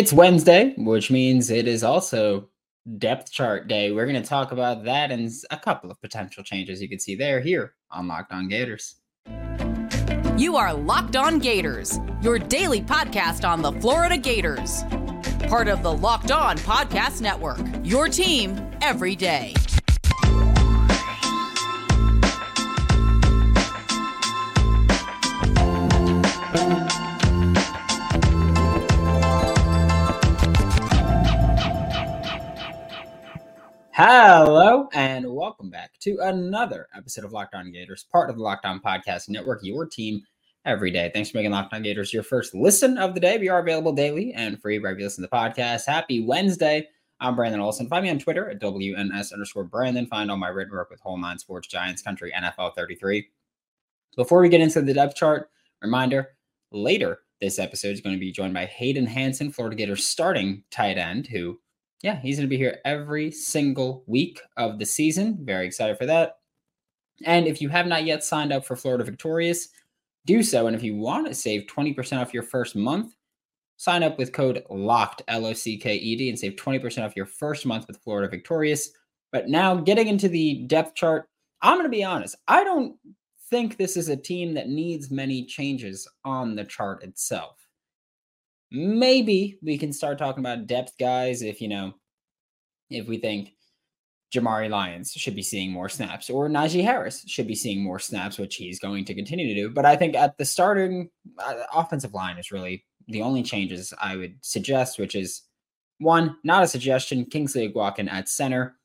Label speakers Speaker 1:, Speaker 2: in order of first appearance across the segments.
Speaker 1: It's Wednesday, which means it is also depth chart day. We're going to talk about that and a couple of potential changes you can see there here on Locked On Gators.
Speaker 2: You are Locked On Gators, your daily podcast on the Florida Gators. Part of the Locked On Podcast Network, your team every day.
Speaker 1: Hello and welcome back to another episode of Locked On Gators, part of the Locked On Podcast Network, your team every day. Thanks for making Locked On Gators your first listen of the day. We are available daily and free wherever you listen to the podcast. Happy Wednesday. I'm Brandon Olsen. Find me on Twitter at WNS underscore Brandon. Find all my written work with Whole Nine Sports, Giants Country, NFL 33. Before we get into the depth chart, reminder later this episode is going to be joined by Hayden Hansen, Florida Gators starting tight end, who yeah, he's going to be here every single week of the season. Very excited for that. And if you have not yet signed up for Florida Victorious, do so. And if you want to save 20% off your first month, sign up with code LOCKED, L O C K E D, and save 20% off your first month with Florida Victorious. But now, getting into the depth chart, I'm going to be honest. I don't think this is a team that needs many changes on the chart itself maybe we can start talking about depth guys if you know if we think Jamari Lyons should be seeing more snaps or Najee Harris should be seeing more snaps, which he's going to continue to do. But I think at the starting uh, offensive line is really the only changes I would suggest, which is one, not a suggestion, Kingsley Eguakun at center.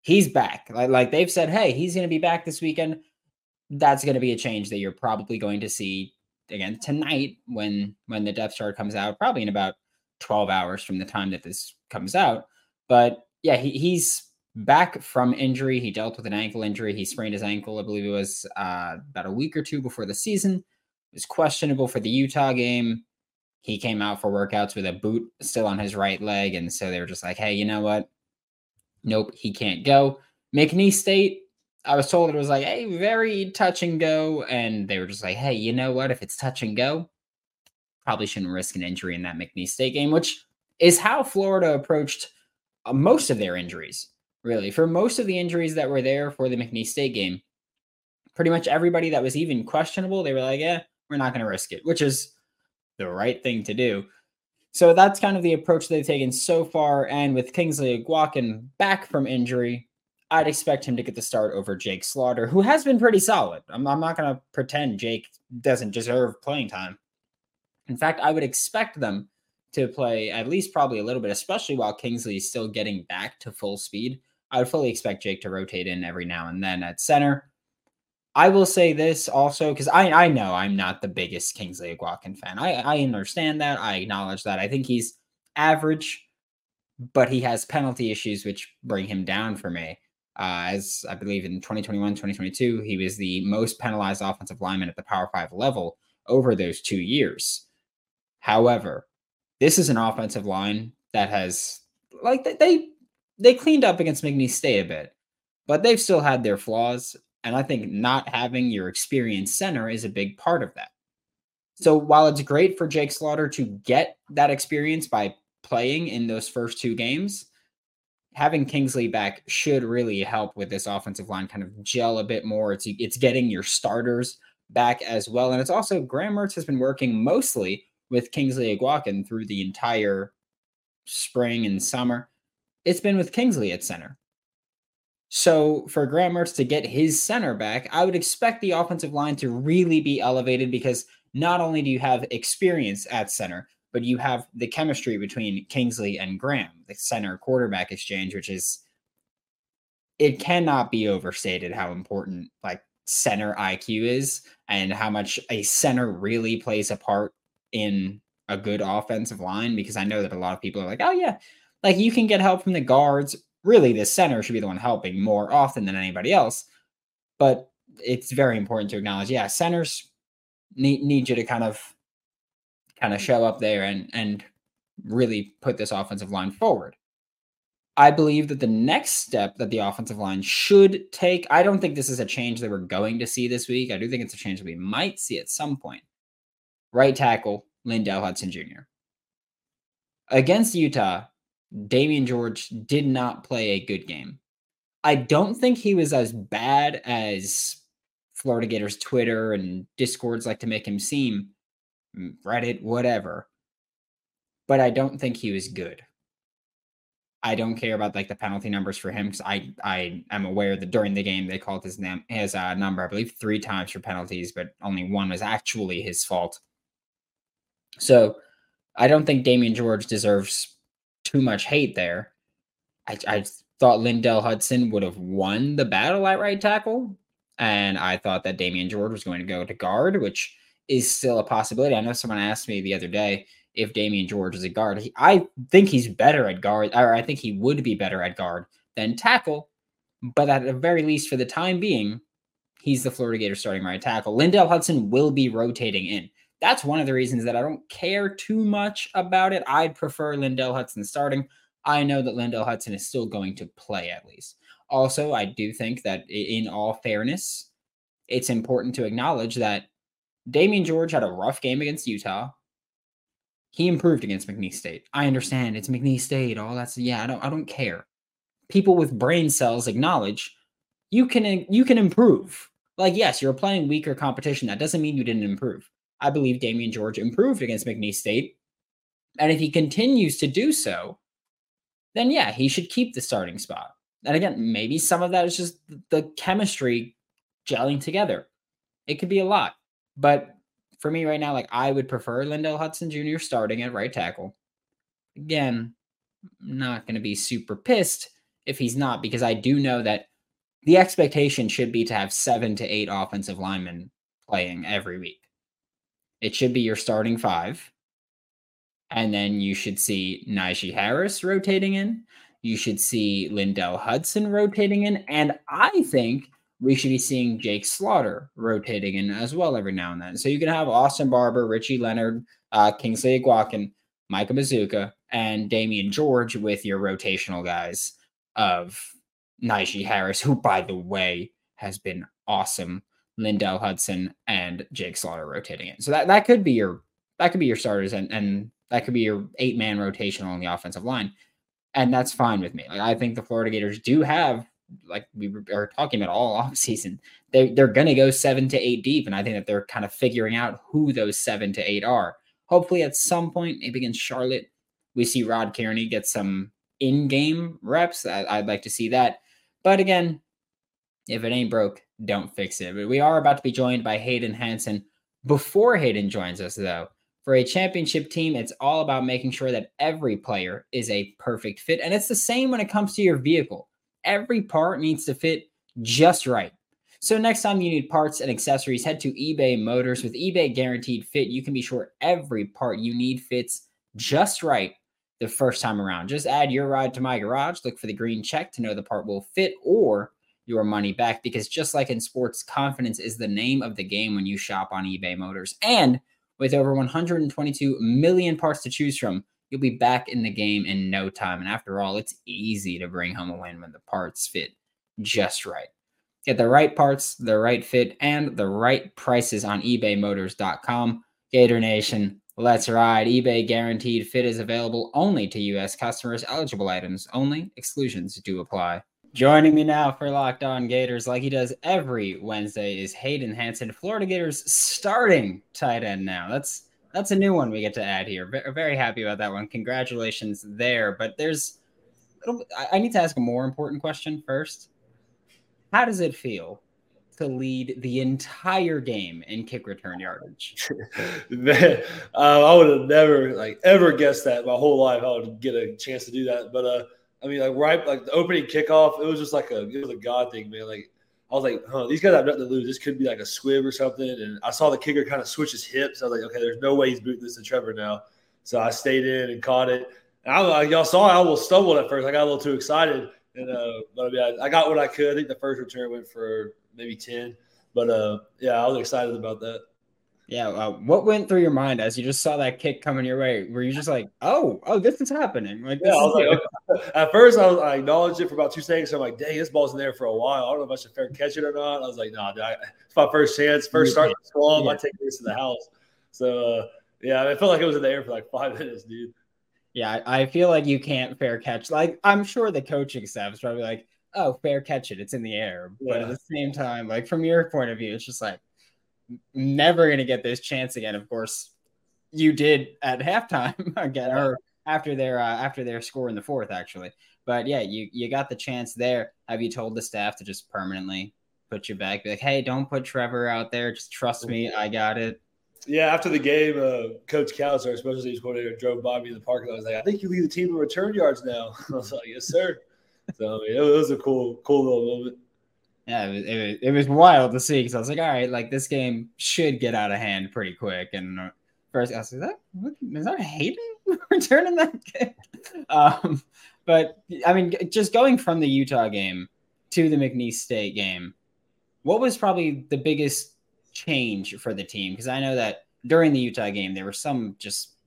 Speaker 1: He's back. Like, like they've said, hey, he's going to be back this weekend. That's going to be a change that you're probably going to see again tonight when when the depth chart comes out, probably in about 12 hours from the time that this comes out. But yeah, he, he's back from injury. He dealt with an ankle injury. He sprained his ankle, I believe it was uh, about a week or two before the season. It was questionable for the Utah game. He came out for workouts with a boot still on his right leg. And so they were just like, hey, you know what? Nope, he can't go. McNeese State, I was told it was like, hey, very touch and go. And they were just like, hey, you know what? If it's touch and go, probably shouldn't risk an injury in that McNeese State game, which is how Florida approached Uh, most of their injuries, really. For most of the injuries that were there for the McNeese State game, pretty much everybody that was even questionable, they were like, yeah, we're not going to risk it, which is the right thing to do. So that's kind of the approach they've taken so far. And with Kingsley Eguakun back from injury, I'd expect him to get the start over Jake Slaughter, who has been pretty solid. I'm, I'm not going to pretend Jake doesn't deserve playing time. In fact, I would expect them to play at least probably a little bit, especially while Kingsley is still getting back to full speed. I would fully expect Jake to rotate in every now and then at center. I will say this also because I, I know I'm not the biggest Kingsley Eguakun fan. I, I understand that. I acknowledge that. I think he's average, but he has penalty issues which bring him down for me. Uh, as I believe in 2021, 2022, he was the most penalized offensive lineman at the Power Five level over those two years. However, this is an offensive line that has, like, they they cleaned up against McNeese State a bit, but they've still had their flaws. And I think not having your experienced center is a big part of that. So while it's great for Jake Slaughter to get that experience by playing in those first two games, having Kingsley back should really help with this offensive line kind of gel a bit more. It's it's getting your starters back as well, and it's also Graham Mertz has been working mostly with Kingsley Eguakun through the entire spring and summer. It's been with Kingsley at center. So for Graham Mertz to get his center back, I would expect the offensive line to really be elevated because not only do you have experience at center, but you have the chemistry between Kingsley and Graham, the center quarterback exchange, which is it cannot be overstated how important like center IQ is and how much a center really plays a part in a good offensive line because I know that a lot of people are like, oh yeah, like you can get help from the guards. Really, the center should be the one helping more often than anybody else. But it's very important to acknowledge, yeah, centers need need you to kind of kind of show up there and and really put this offensive line forward. I believe that the next step that the offensive line should take, I don't think this is a change that we're going to see this week. I do think it's a change that we might see at some point. Right tackle, Lindell Hudson Jr. against Utah, Damieon George did not play a good game. I don't think he was as bad as Florida Gators Twitter and Discords like to make him seem, mm, Reddit, whatever. But I don't think he was good. I don't care about like the penalty numbers for him because I I am aware that during the game they called his name his uh, number I believe three times for penalties, but only one was actually his fault. So I don't think Damieon George deserves too much hate there. I, I thought Lindell Hudson would have won the battle at right tackle, and I thought that Damieon George was going to go to guard, which is still a possibility. I know someone asked me the other day if Damieon George is a guard. He, I think he's better at guard, or I think he would be better at guard than tackle. But at the very least, for the time being, he's the Florida Gator starting right tackle. Lindell Hudson will be rotating in. That's one of the reasons that I don't care too much about it. I'd prefer Lindell Hudson starting. I know that Lindell Hudson is still going to play at least. Also, I do think that in all fairness, it's important to acknowledge that Damieon George had a rough game against Utah. He improved against McNeese State. I understand it's McNeese State. All that's yeah. I don't. I don't care. People with brain cells acknowledge you can you can improve. Like yes, you're playing weaker competition. That doesn't mean you didn't improve. I believe Damieon George improved against McNeese State, and if he continues to do so, then yeah, he should keep the starting spot. And again, maybe some of that is just the chemistry gelling together. It could be a lot, but for me right now, like I would prefer Lindell Hudson Jr. starting at right tackle. Again, not going to be super pissed if he's not, because I do know that the expectation should be to have seven to eight offensive linemen playing every week. It should be your starting five. And then you should see Najee Harris rotating in. You should see Lindell Hudson rotating in. And I think we should be seeing Jake Slaughter rotating in as well every now and then. So you can have Austin Barber, Richie Leonard, uh, Kingsley Eguakun, Micah Mazzccua, and Damieon George with your rotational guys of Najee Harris, who, by the way, has been awesome. Lindell Hudson and Jake Slaughter rotating it. So that, that could be your that could be your starters and, and that could be your eight man rotation on the offensive line. And that's fine with me. Like I think the Florida Gators do have like we are talking about all off season, they they're gonna go seven to eight deep, and I think that they're kind of figuring out who those seven to eight are. Hopefully, at some point, maybe against Charlotte, we see Rod Kearney get some in-game reps. I, would like to see that. But again, if it ain't broke, don't fix it. But we are about to be joined by Hayden Hansen. Before Hayden joins us, though, for a championship team, it's all about making sure that every player is a perfect fit. And it's the same when it comes to your vehicle every part needs to fit just right. So next time you need parts and accessories, head to eBay Motors. With eBay Guaranteed Fit, you can be sure every part you need fits just right the first time around. Just add your ride to my garage, look for the green check to know the part will fit or your money back because just like in sports, confidence is the name of the game when you shop on eBay Motors. And with over 122 million parts to choose from, you'll be back in the game in no time. And after all, it's easy to bring home a win when the parts fit just right. Get the right parts, the right fit, and the right prices on ebaymotors.com. Gator Nation, let's ride. eBay guaranteed fit is available only to U.S. customers. Eligible items only. Exclusions do apply. Joining me now for Locked On Gators, like he does every Wednesday, is Hayden Hansen, Florida Gators starting tight end now. That's that's a new one we get to add here. Very happy about that one. Congratulations there. But there's, I need to ask a more important question first. How does it feel to lead the entire game in kick return yardage?
Speaker 3: Man, uh, I would have never like ever guessed that my whole life. I would get a chance to do that. But uh, I mean, like right, like the opening kickoff, it was just like a it was a god thing, man. Like I was like, huh, these guys have nothing to lose. This could be like a squib or something. And I saw the kicker kind of switch his hips. I was like, okay, there's no way he's booting this to Trevor now. So I stayed in and caught it. And I, y'all saw I almost stumbled at first. I got a little too excited. And uh, but I, mean, I, I, got what I could. I think the first return went for maybe 10. But uh, yeah, I was excited about that.
Speaker 1: Yeah. Uh, what went through your mind as you just saw that kick coming your way? Were you just like, oh, oh, this is happening? Like,
Speaker 3: yeah, I was like, okay. at first, I, was, I acknowledged it for about two seconds. So I'm like, dang, this ball's in there for a while. I don't know if I should fair catch it or not. I was like, nah, I, it's my first chance, first start to swamp. Yeah. I take this to the house. So, uh, yeah, I felt like it was in the air for like five minutes, dude.
Speaker 1: Yeah, I feel like you can't fair catch. Like, I'm sure the coaching staff is probably like, oh, fair catch it. It's in the air. Yeah. But at the same time, like, from your point of view, it's just like, never going to get this chance again. Of course, you did at halftime again, or after their uh, after their score in the fourth, actually. But yeah, you you got the chance there. Have you told the staff to just permanently put you back? Be like, hey, don't put Trevor out there. Just trust me, I got it.
Speaker 3: Yeah, after the game, uh, Coach Callis, our special teams coordinator, drove by me in the parking lot. I was like, I think you lead the team in return yards now. I was like, yes, sir. So I mean, it was a cool, cool little moment.
Speaker 1: Yeah, it was, it was, it was wild to see because I was like, all right, like this game should get out of hand pretty quick. And uh, first, I was like, is that, is that Hayden returning that kick? Um, but I mean, just going from the Utah game to the McNeese State game, what was probably the biggest change for the team? Because I know that during the Utah game, there were some just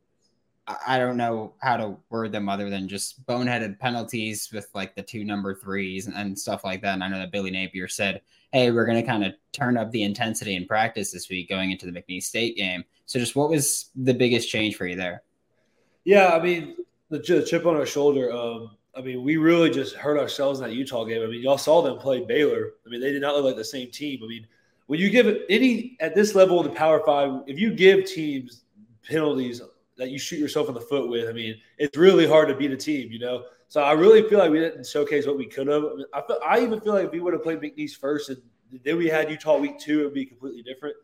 Speaker 1: I don't know how to word them other than just boneheaded penalties with like the two number threes and, and stuff like that. And I know that Billy Napier said, Hey, we're going to kind of turn up the intensity in practice this week going into the McNeese State game. So, just what was the biggest change for you there?
Speaker 3: Yeah, I mean, the chip on our shoulder. Um, I mean, we really just hurt ourselves in that Utah game. I mean, y'all saw them play Baylor. I mean, they did not look like the same team. I mean, when you give any at this level of the Power Five, if you give teams penalties that you shoot yourself in the foot with, I mean, it's really hard to beat a team, you know. So I really feel like we didn't showcase what we could have. I, mean, I, feel, I even feel like if we would have played McNeese first and then we had Utah week two, it would be completely different.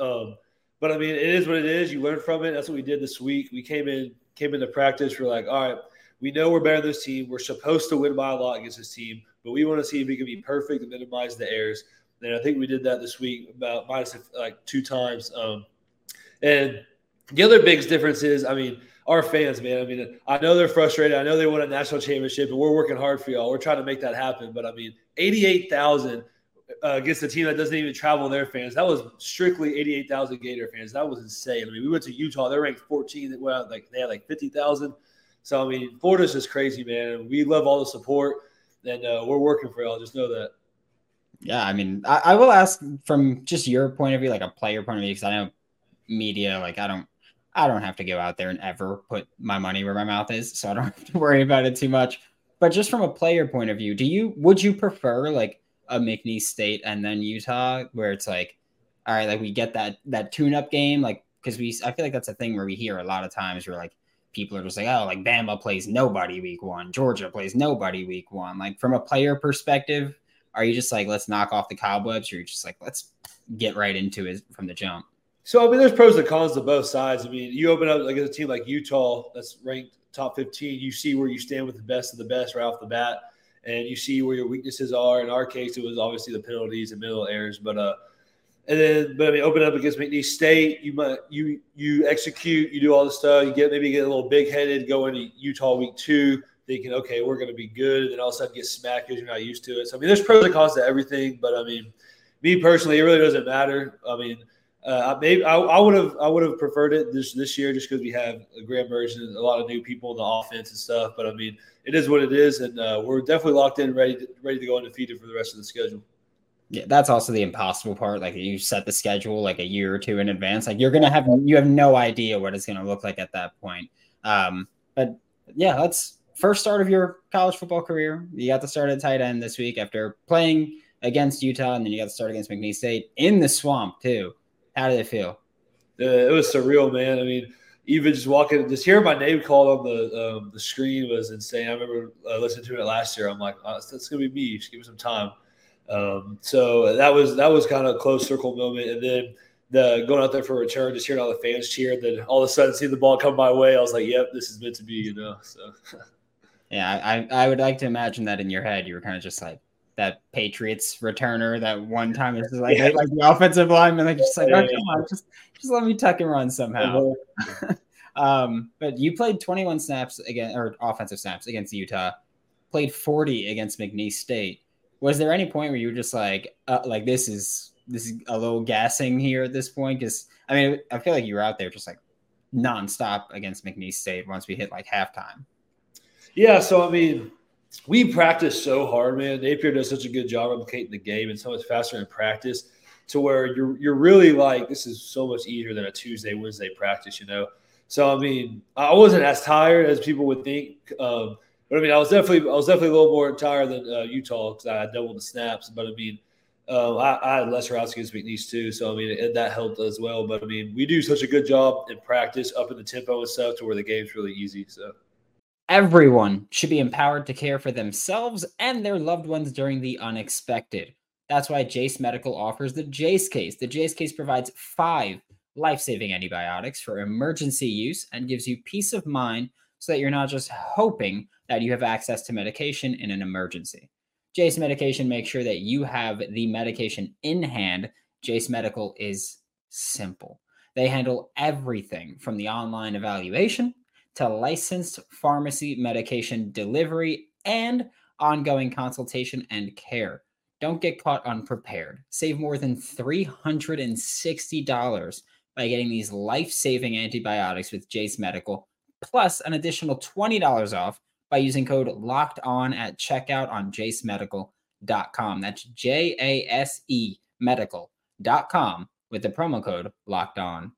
Speaker 3: Um, but I mean, it is what it is. You learn from it. That's what we did this week. We came in, came into practice. We're like, all right, we know we're better than this team. We're supposed to win by a lot against this team, but we want to see if we can be perfect and minimize the errors. And I think we did that this week about minus like two times. Um, and the other big difference is, I mean, our fans, man. I mean, I know they're frustrated. I know they won a national championship, and we're working hard for y'all. We're trying to make that happen. But I mean, eighty-eight thousand uh, against a team that doesn't even travel their fans. That was strictly eighty-eight thousand Gator fans. That was insane. I mean, we went to Utah. They're ranked 14. Well, like they had like fifty thousand. So I mean, Florida's just crazy, man. We love all the support, and uh, we're working for y'all. Just know that.
Speaker 1: Yeah, I mean, I, I, will ask from just your point of view, like a player point of view, because I know media, like I don't, I don't have to go out there and ever put my money where my mouth is, so I don't have to worry about it too much. But just from a player point of view, do you would you prefer like a McNeese State and then Utah, where it's like, all right, like we get that that tune up game, like because we, I feel like that's a thing where we hear a lot of times where like people are just like, oh, like Bama plays nobody week one, Georgia plays nobody week one. Like from a player perspective, are you just like, let's knock off the cobwebs, or you're just like, let's get right into it from the jump?
Speaker 3: So I mean, there's pros and cons to both sides. I mean, you open up like a team like Utah that's ranked top 15, you see where you stand with the best of the best right off the bat, and you see where your weaknesses are. In our case, it was obviously the penalties and middle errors, but uh, and then, but I mean, open up against McNeese State, you might you you execute, you do all the stuff, you get maybe get a little big headed, go into Utah week two, thinking, okay, we're going to be good, and then all of a sudden get smacked because you're not used to it. So I mean, there's pros and cons to everything, but I mean, me personally, it really doesn't matter. I mean, uh, maybe I, would have I would have preferred it this this year just because we have a grand version, a lot of new people in the offense and stuff. But I mean, it is what it is, and uh, we're definitely locked in, ready to, ready to go undefeated for the rest of the schedule.
Speaker 1: Yeah, that's also the impossible part. Like you set the schedule like a year or two in advance. Like you're gonna have you have no idea what it's gonna look like at that point. Um, but yeah, that's first start of your college football career. You got to start at tight end this week after playing against Utah, and then you got to start against McNeese State in the swamp too. How did it feel?
Speaker 3: Uh, it was surreal, man. I mean, even just walking, just hearing my name called on the um, the screen was insane. I remember uh, listening to it last year. I'm like, oh, that's, gonna be me. Just give me some time. Um, so that was that was kind of a close circle moment, and then the going out there for a return, just hearing all the fans cheer, and then all of a sudden see the ball come my way. I was like, "Yep, this is meant to be," you know. So,
Speaker 1: yeah, I I would like to imagine that in your head, you were kind of just like, that Patriots returner that one time it's like yeah. like the offensive lineman like just like oh, come on just just let me tuck and run somehow. um, but you played 21 snaps again or offensive snaps against Utah, played 40 against McNeese State. Was there any point where you were just like uh, like this is this is a little gassing here at this point? Because I mean I feel like you were out there just like nonstop against McNeese State once we hit like halftime.
Speaker 3: Yeah, so I mean we practice so hard, man. Napier does such a good job replicating the game and so much faster in practice to where you're you're really like this is so much easier than a Tuesday, Wednesday practice, you know. So I mean, I wasn't as tired as people would think. Um, but I mean, I was definitely I was definitely a little more tired than uh, Utah because I had double the snaps. But I mean, um, I, I, had less routes against McNeese too, so I mean it, that helped as well. But I mean, we do such a good job in practice, up in the tempo and stuff, to where the game's really easy. So
Speaker 1: everyone should be empowered to care for themselves and their loved ones during the unexpected. That's why Jase Medical offers the Jase case. The Jase case provides five life-saving antibiotics for emergency use and gives you peace of mind so that you're not just hoping that you have access to medication in an emergency. Jase Medication makes sure that you have the medication in hand. Jase Medical is simple. They handle everything from the online evaluation to licensed pharmacy medication delivery and ongoing consultation and care. Don't get caught unprepared. Save more than $360 by getting these life saving antibiotics with Jase Medical, plus an additional $20 off by using code locked on at checkout on jasemedical.com. That's J A S E medical.com with the promo code locked on.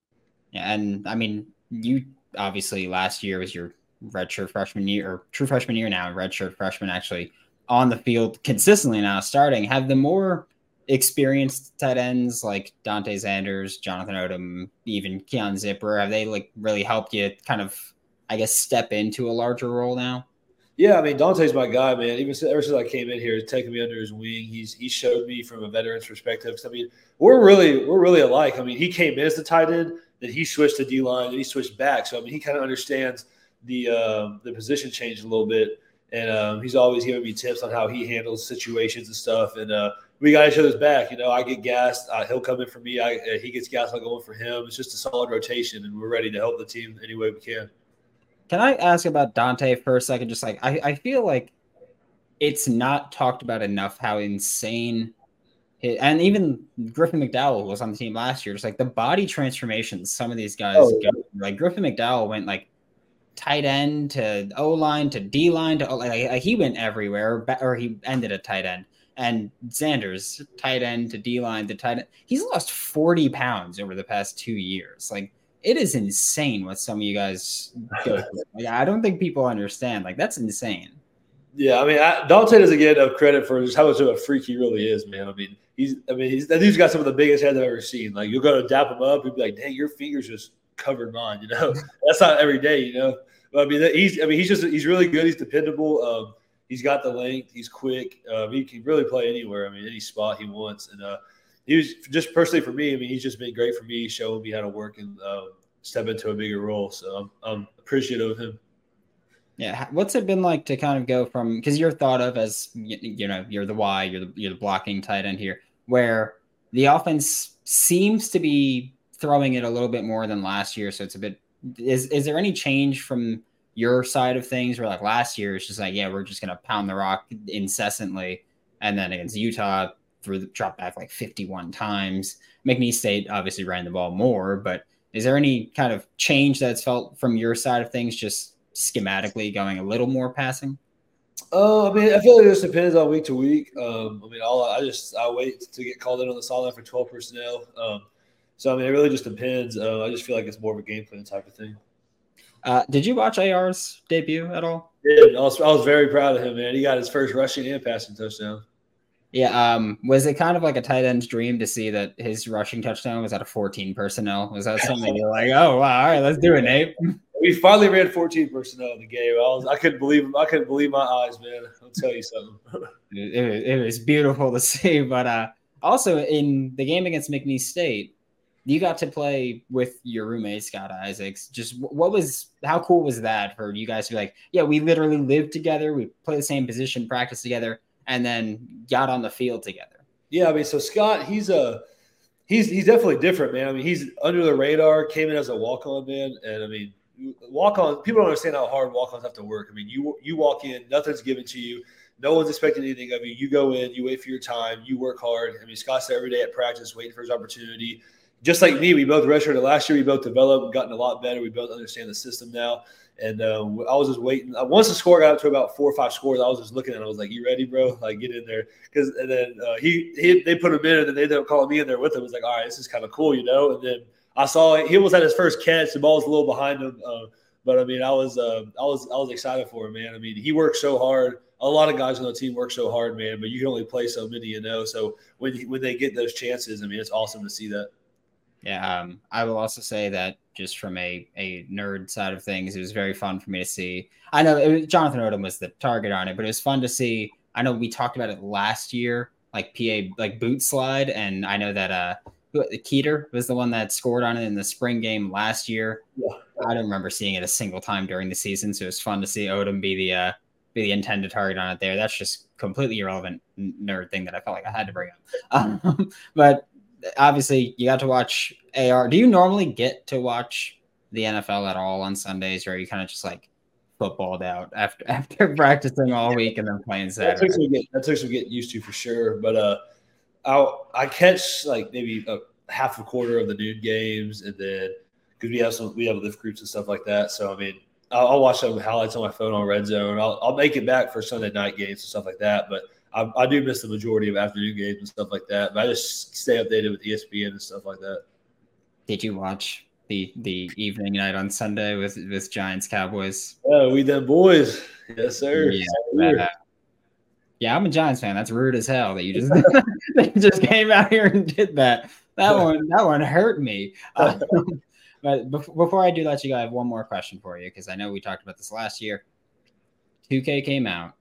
Speaker 1: And I mean, you obviously last year was your redshirt freshman year or true freshman year now, redshirt freshman actually on the field consistently now starting. Have the more experienced tight ends like Dante Zanders, Jonathan Odom, even Keon Zipperer, have they like really helped you kind of, I guess, step into a larger role now?
Speaker 3: Yeah, I mean Dante's my guy, man. Even ever since I came in here, taking me under his wing, he's he showed me from a veteran's perspective. I mean, we're really we're really alike. I mean, he came in as the tight end, then he switched to D line, and he switched back. So I mean, he kind of understands the uh, the position change a little bit, and um, he's always giving me tips on how he handles situations and stuff. And uh, we got each other's back. You know, I get gassed, uh, he'll come in for me. I, uh, he gets gassed, I go in for him. It's just a solid rotation, and we're ready to help the team any way we can.
Speaker 1: Can I ask about Dante for a second? Just like I, I feel like it's not talked about enough how insane and even Griffin McDowell was on the team last year. Just like the body transformations some of these guys oh, yeah. go. Like Griffin McDowell went like tight end to O line to D line to like, he went everywhere, or he ended at tight end. And Zanders tight end to D line to tight end. He's lost forty pounds over the past two years. Like it is insane what some of you guys go through. Like, I don't think people understand. Like that's insane.
Speaker 3: Yeah, I mean, I, Dante doesn't get enough credit for just how much of a freak he really is, man. I mean, he's, I mean, he's that dude's got some of the biggest heads I've ever seen. Like, you'll go to dap him up, he'd be like, "Dang, your fingers just covered mine." You know, that's not every day, you know. But I mean, he's, I mean, he's just, he's really good. He's dependable. Um, he's got the length. He's quick. Um, he can really play anywhere. I mean, any spot he wants. And uh, he was just personally for me. I mean, he's just been great for me, showing me how to work and uh, step into a bigger role. So I'm, I'm appreciative of him.
Speaker 1: Yeah, what's it been like to kind of go from because you're thought of as you know you're the Y, you're the you're the blocking tight end here, where the offense seems to be throwing it a little bit more than last year. So it's a bit is is there any change from your side of things where like last year it's just like yeah we're just gonna pound the rock incessantly, and then against Utah threw the drop back like 51 times. McNeese State obviously ran the ball more, but is there any kind of change that's felt from your side of things, just schematically going a little more passing?
Speaker 3: Uh, I mean, I feel like this depends on week to week. Um, I mean, all I just I wait to get called in on the sideline for twelve personnel. Um, so I mean, it really just depends. Uh, I just feel like it's more of a game plan type of thing.
Speaker 1: Uh, did you watch AR's debut at all?
Speaker 3: Yeah, I was, I was very proud of him, man. He got his first rushing and passing touchdown.
Speaker 1: Yeah. Um, was it kind of like a tight end's dream to see that his rushing touchdown was out of 14 personnel? Was that something you're like, oh wow, all right, let's do it, Nate?
Speaker 3: We finally ran 14 personnel in the game. I was I couldn't believe I couldn't believe my eyes, man. I'll tell you something.
Speaker 1: it, it, was beautiful to see. But uh also in the game against McNeese State, you got to play with your roommate Scott Isaacs. Just what was how cool was that for you guys to be like, yeah, we literally lived together, we play the same position, practice together and then got on the field together.
Speaker 3: Yeah, I mean, so Scott, he's a he's he's definitely different, man. I mean, he's under the radar, came in as a walk on man, and I mean, walk on. People don't understand how hard walk ons have to work. I mean, you you walk in, nothing's given to you. No one's expecting anything of you. You go in, you wait for your time, you work hard. I mean, Scott's there every day at practice, waiting for his opportunity. Just like me, we both redshirted last year. We both developed, gotten a lot better. We both understand the system now. And uh, I was just waiting. Uh, once the score got up to about four or five scores, I was just looking at. it. I was like, "You ready, bro? Like, get in there." Because and then uh, he, he they put him in, and then they ended up calling me in there with him. It was like, "All right, this is kind of cool, you know." And then I saw it. He was at his first catch. The ball was a little behind him. Uh, but I mean, I was uh, I was I was excited for him, man. I mean, he worked so hard. A lot of guys on the team work so hard, man. But you can only play so many, you know. So when when they get those chances, I mean, it's awesome to see that.
Speaker 1: Yeah, um, I will also say that just from a a nerd side of things, it was very fun for me to see. I know was, Jonathan Odom was the target on it, but it was fun to see. I know we talked about it last year, like PA like boot slide, and I know that uh The keeter was the one that scored on it in the spring game last year. Yeah. I don't remember seeing it a single time during the season, so it was fun to see Odom be the uh, be the intended target on it there. That's just completely irrelevant nerd thing that I felt like I had to bring up. Um, but obviously, you got to watch AR. Do you normally get to watch the NFL at all on Sundays, or are you kind of just like footballed out after after practicing all week and then playing Saturday?
Speaker 3: That takes some getting, that takes some getting used to for sure. But uh, I I catch like maybe a half a quarter of the noon games, and then because we have some we have lift groups and stuff like that. So I mean, I'll, I'll watch some highlights on my phone on Red Zone. I'll I'll make it back for Sunday night games and stuff like that. But I, I do miss the majority of afternoon games and stuff like that. But I just stay updated with ESPN and stuff like that.
Speaker 1: Did you watch the the evening night on Sunday with with Giants Cowboys?
Speaker 3: Yeah, we them boys. Yes, sir.
Speaker 1: Yeah, yeah, I'm a Giants fan. That's rude as hell that you just just came out here and did that. That one that one hurt me. Uh, but before I do let you go, I have one more question for you because I know we talked about this last year. 2K came out.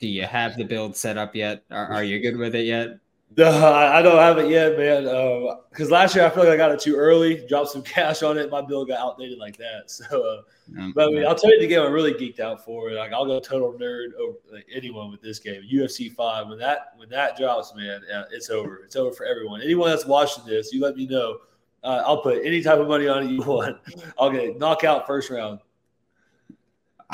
Speaker 1: Do you have the build set up yet? Are, are you good with it yet?
Speaker 3: No, I don't have it yet, man. Because uh, last year I feel like I got it too early, dropped some cash on it. My bill got outdated like that. So, uh, um, but I mean, I'll tell you the game I'm really geeked out for. Like, I'll go total nerd over like, anyone with this game. UFC five when that when that drops, man, it's over. It's over for everyone. Anyone that's watching this, you let me know. Uh, I'll put any type of money on it you want. I'll get knockout first round.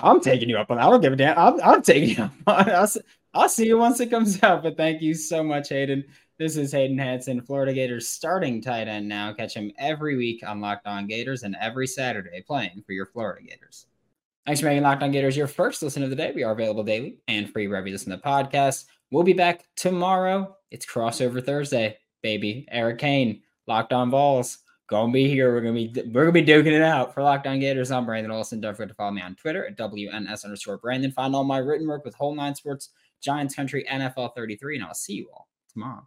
Speaker 1: I'm taking you up on that. I don't give a damn. I'm, I'm taking you up on it. I'll, see you once it comes out. But thank you so much, Hayden. This is Hayden Hansen, Florida Gators starting tight end now. Catch him every week on Locked On Gators and every Saturday playing for your Florida Gators. Thanks for making Locked On Gators your first listen of the day. We are available daily and free wherever you listen to the podcast. We'll be back tomorrow. It's crossover Thursday, baby. Eric Kane, Locked On Vols, gonna be here. We're gonna be we're gonna be duking it out for Locked On Gators. I'm Brandon Olsen. Don't forget to follow me on Twitter at WNS underscore Brandon. Find all my written work with Whole Nine Sports, Giants Country, NFL 33, and I'll see you all tomorrow.